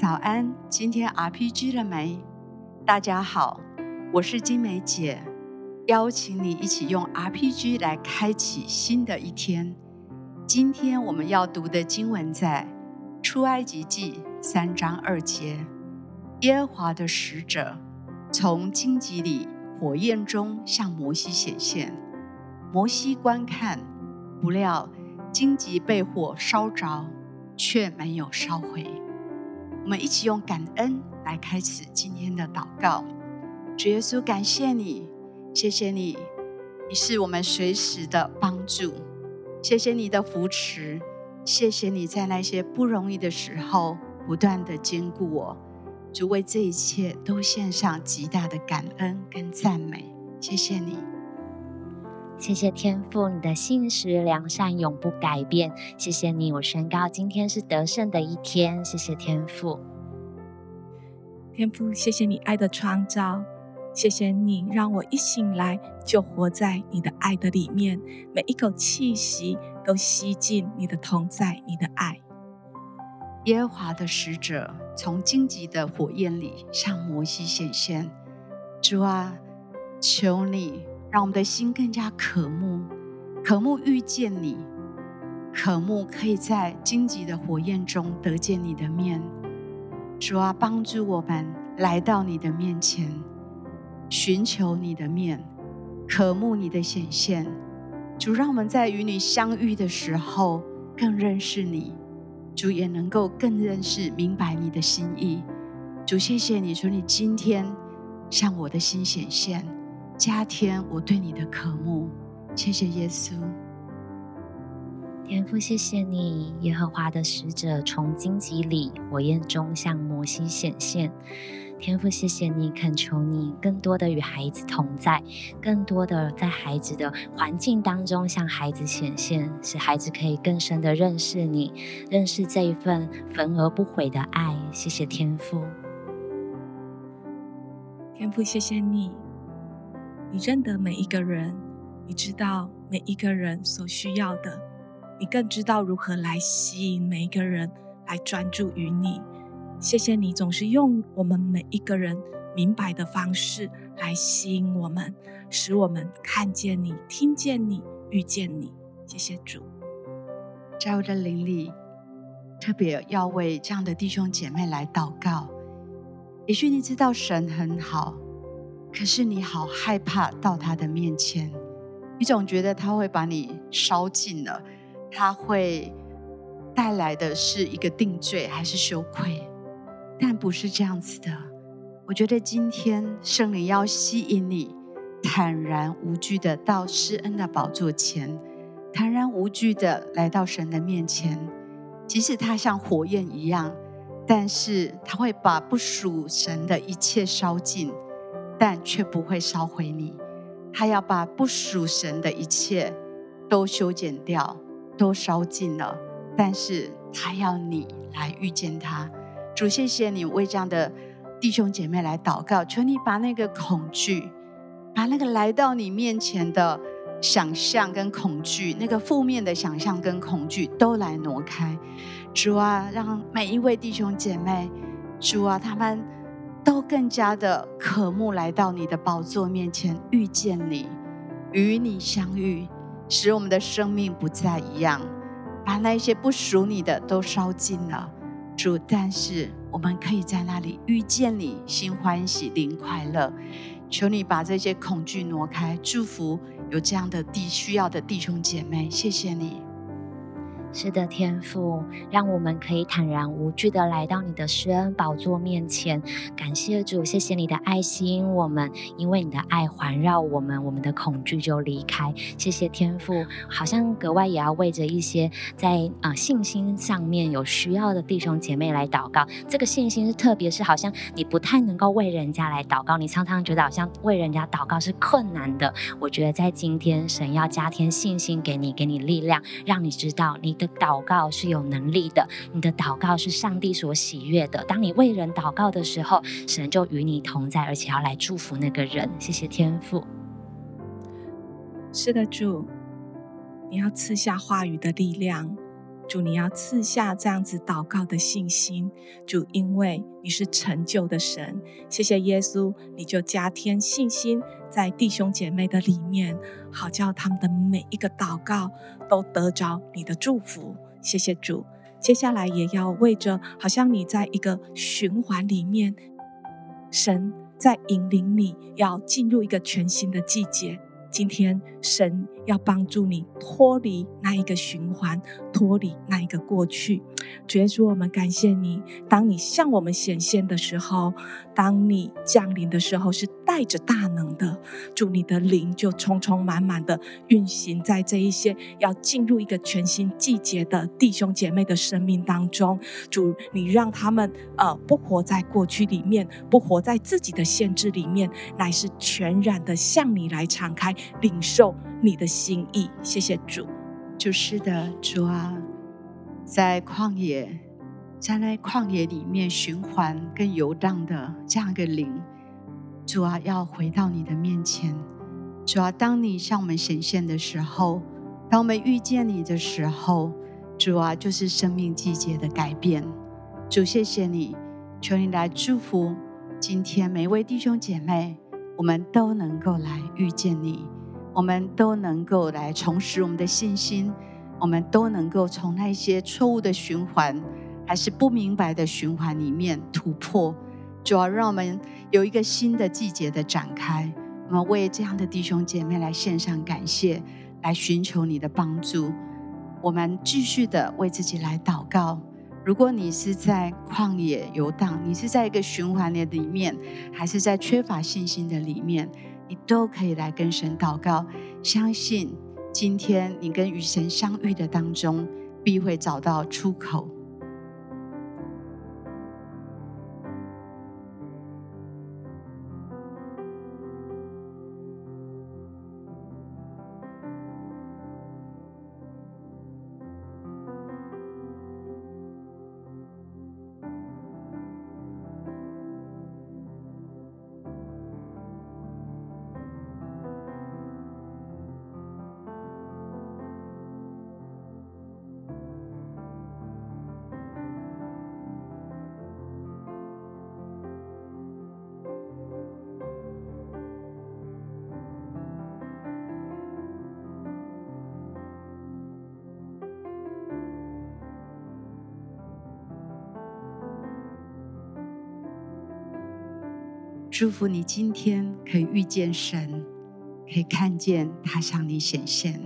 早安，今天 RPG 了没？大家好，我是金梅姐，邀请你一起用 RPG 来开启新的一天。今天我们要读的经文在出埃及记三章二节，耶和华的使者从荆棘里火焰中向摩西显现，摩西观看，不料荆棘被火烧着，却没有烧毁。我们一起用感恩来开始今天的祷告。主耶稣，感谢你，谢谢你，你是我们随时的帮助。谢谢你的扶持，谢谢你在那些不容易的时候不断的坚固我。主为这一切都献上极大的感恩跟赞美。谢谢你，谢谢天父，你的信实良善永不改变。谢谢你，我宣告今天是得胜的一天。谢谢天父，天父，谢谢你爱的创造。谢谢你让我一醒来就活在你的爱的里面，每一口气息都吸进你的同在，你的爱。耶和华的使者从荆棘的火焰里向摩西显现。主啊，求你让我们的心更加渴慕，渴慕遇见你，渴慕可以在荆棘的火焰中得见你的面。主啊，帮助我们来到你的面前。寻求你的面，渴慕你的显现。主，让我们在与你相遇的时候更认识你。主也能够更认识、明白你的心意。主，谢谢你说你今天向我的心显现，加添我对你的渴慕。谢谢耶稣，天父，谢谢你，耶和华的使者从荆棘里火焰中向摩西显现。天父，谢谢你，恳求你更多的与孩子同在，更多的在孩子的环境当中向孩子显现，使孩子可以更深的认识你，认识这一份焚而不毁的爱。谢谢天父，天父，谢谢你，你认得每一个人，你知道每一个人所需要的，你更知道如何来吸引每一个人来专注于你。谢谢你总是用我们每一个人明白的方式来吸引我们，使我们看见你、听见你、遇见你。谢谢主，在我的灵里，特别要为这样的弟兄姐妹来祷告。也许你知道神很好，可是你好害怕到他的面前，你总觉得他会把你烧尽了，他会带来的是一个定罪还是羞愧？但不是这样子的。我觉得今天圣灵要吸引你，坦然无惧的到施恩的宝座前，坦然无惧的来到神的面前。即使他像火焰一样，但是他会把不属神的一切烧尽，但却不会烧毁你。他要把不属神的一切都修剪掉，都烧尽了，但是他要你来遇见他。主，谢谢你为这样的弟兄姐妹来祷告，求你把那个恐惧，把那个来到你面前的想象跟恐惧，那个负面的想象跟恐惧都来挪开。主啊，让每一位弟兄姐妹，主啊，他们都更加的渴慕来到你的宝座面前，遇见你，与你相遇，使我们的生命不再一样，把那些不属你的都烧尽了。主，但是我们可以在那里遇见你，心欢喜，灵快乐。求你把这些恐惧挪开，祝福有这样的弟需要的弟兄姐妹。谢谢你。是的，天父，让我们可以坦然无惧的来到你的施恩宝座面前。感谢主，谢谢你的爱心我们，因为你的爱环绕我们，我们的恐惧就离开。谢谢天父，好像格外也要为着一些在啊、信心上面有需要的弟兄姐妹来祷告。这个信心是特别是好像你不太能够为人家来祷告，你常常觉得好像为人家祷告是困难的。我觉得在今天，神要加添信心给你，给你力量，让你知道你。的祷告是有能力的，你的祷告是上帝所喜悦的。当你为人祷告的时候，神就与你同在，而且要来祝福那个人。谢谢天父。是的，主，你要赐下话语的力量，主，你要赐下这样子祷告的信心。主，因为你是成就的神，谢谢耶稣，你就加添信心在弟兄姐妹的里面，好叫他们的每一个祷告都得着你的祝福。谢谢主。接下来也要为着，好像你在一个循环里面，神在引领你，要进入一个全新的季节。今天神要帮助你脱离那一个循环，脱离那一个过去。主耶稣，我们感谢你。当你向我们显现的时候，当你降临的时候，是带着大能的。主，你的灵就充充满满的运行在这一些要进入一个全新季节的弟兄姐妹的生命当中。主，你让他们呃不活在过去里面，不活在自己的限制里面，乃是全然的向你来敞开。领受你的心意，谢谢主。就是的，主啊，在旷野，在那旷野里面循环跟游荡的这样一个灵，主啊，要回到你的面前。主啊，当你向我们显现的时候，当我们遇见你的时候，主啊，就是生命季节的改变。主，谢谢你，求你来祝福今天每一位弟兄姐妹，我们都能够来遇见你。我们都能够来重拾我们的信心，我们都能够从那些错误的循环，还是不明白的循环里面突破，主要让我们有一个新的季节的展开。我们为这样的弟兄姐妹来献上感谢，来寻求你的帮助。我们继续的为自己来祷告。如果你是在旷野游荡，你是在一个循环的里面，还是在缺乏信心的里面？你都可以来跟神祷告，相信今天你跟与神相遇的当中，必会找到出口。祝福你今天可以遇见神，可以看见他向你显现。